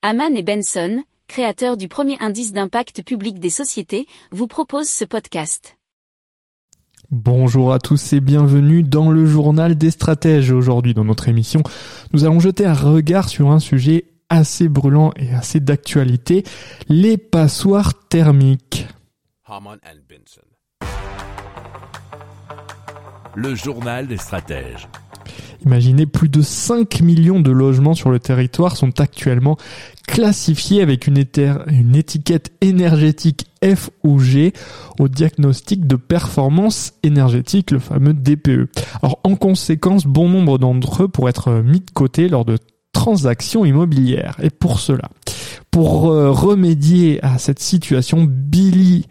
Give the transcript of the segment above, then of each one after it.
Haman et Benson, créateurs du premier indice d'impact public des sociétés, vous proposent ce podcast. Bonjour à tous et bienvenue dans le journal des stratèges. Aujourd'hui dans notre émission, nous allons jeter un regard sur un sujet assez brûlant et assez d'actualité, les passoires thermiques. Haman Benson. Le journal des stratèges. Imaginez, plus de 5 millions de logements sur le territoire sont actuellement classifiés avec une, étiquette énergétique F ou G au diagnostic de performance énergétique, le fameux DPE. Alors en conséquence, bon nombre d'entre eux pourraient être mis de côté lors de transactions immobilières. Et pour cela, pour euh, remédier à cette situation, Billy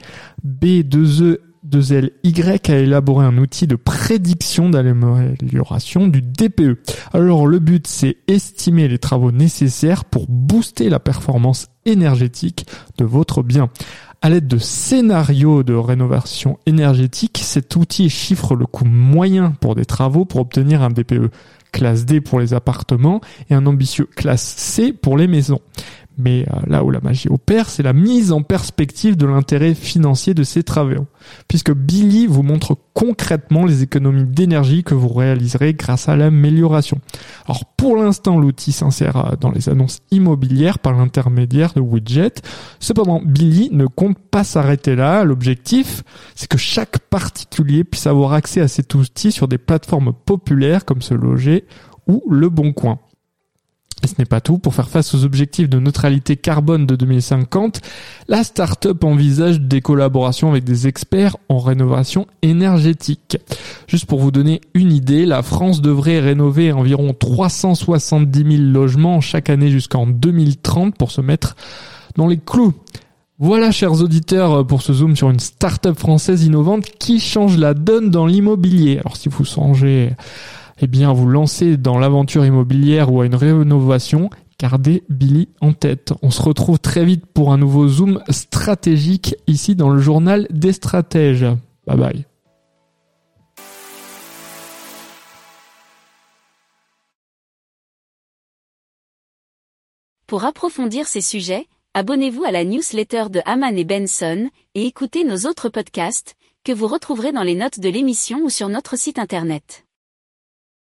B2E 2LY a élaboré un outil de prédiction d'amélioration du DPE. Alors le but c'est estimer les travaux nécessaires pour booster la performance énergétique de votre bien. À l'aide de scénarios de rénovation énergétique, cet outil chiffre le coût moyen pour des travaux pour obtenir un DPE classe D pour les appartements et un ambitieux classe C pour les maisons. Mais euh, là où la magie opère, c'est la mise en perspective de l'intérêt financier de ces travaux, puisque Billy vous montre concrètement les économies d'énergie que vous réaliserez grâce à l'amélioration. Alors pour l'instant, l'outil s'insère euh, dans les annonces immobilières par l'intermédiaire de widgets. Cependant, Billy ne compte pas s'arrêter là. L'objectif, c'est que chaque particulier puisse avoir accès à cet outil sur des plateformes populaires comme ce loger ou Le Bon Coin. Ce n'est pas tout. Pour faire face aux objectifs de neutralité carbone de 2050, la start-up envisage des collaborations avec des experts en rénovation énergétique. Juste pour vous donner une idée, la France devrait rénover environ 370 000 logements chaque année jusqu'en 2030 pour se mettre dans les clous. Voilà, chers auditeurs, pour ce zoom sur une start-up française innovante qui change la donne dans l'immobilier. Alors, si vous songez eh bien vous lancez dans l'aventure immobilière ou à une rénovation, gardez Billy en tête. On se retrouve très vite pour un nouveau zoom stratégique ici dans le journal des stratèges. Bye bye. Pour approfondir ces sujets, abonnez-vous à la newsletter de Haman et Benson et écoutez nos autres podcasts que vous retrouverez dans les notes de l'émission ou sur notre site internet.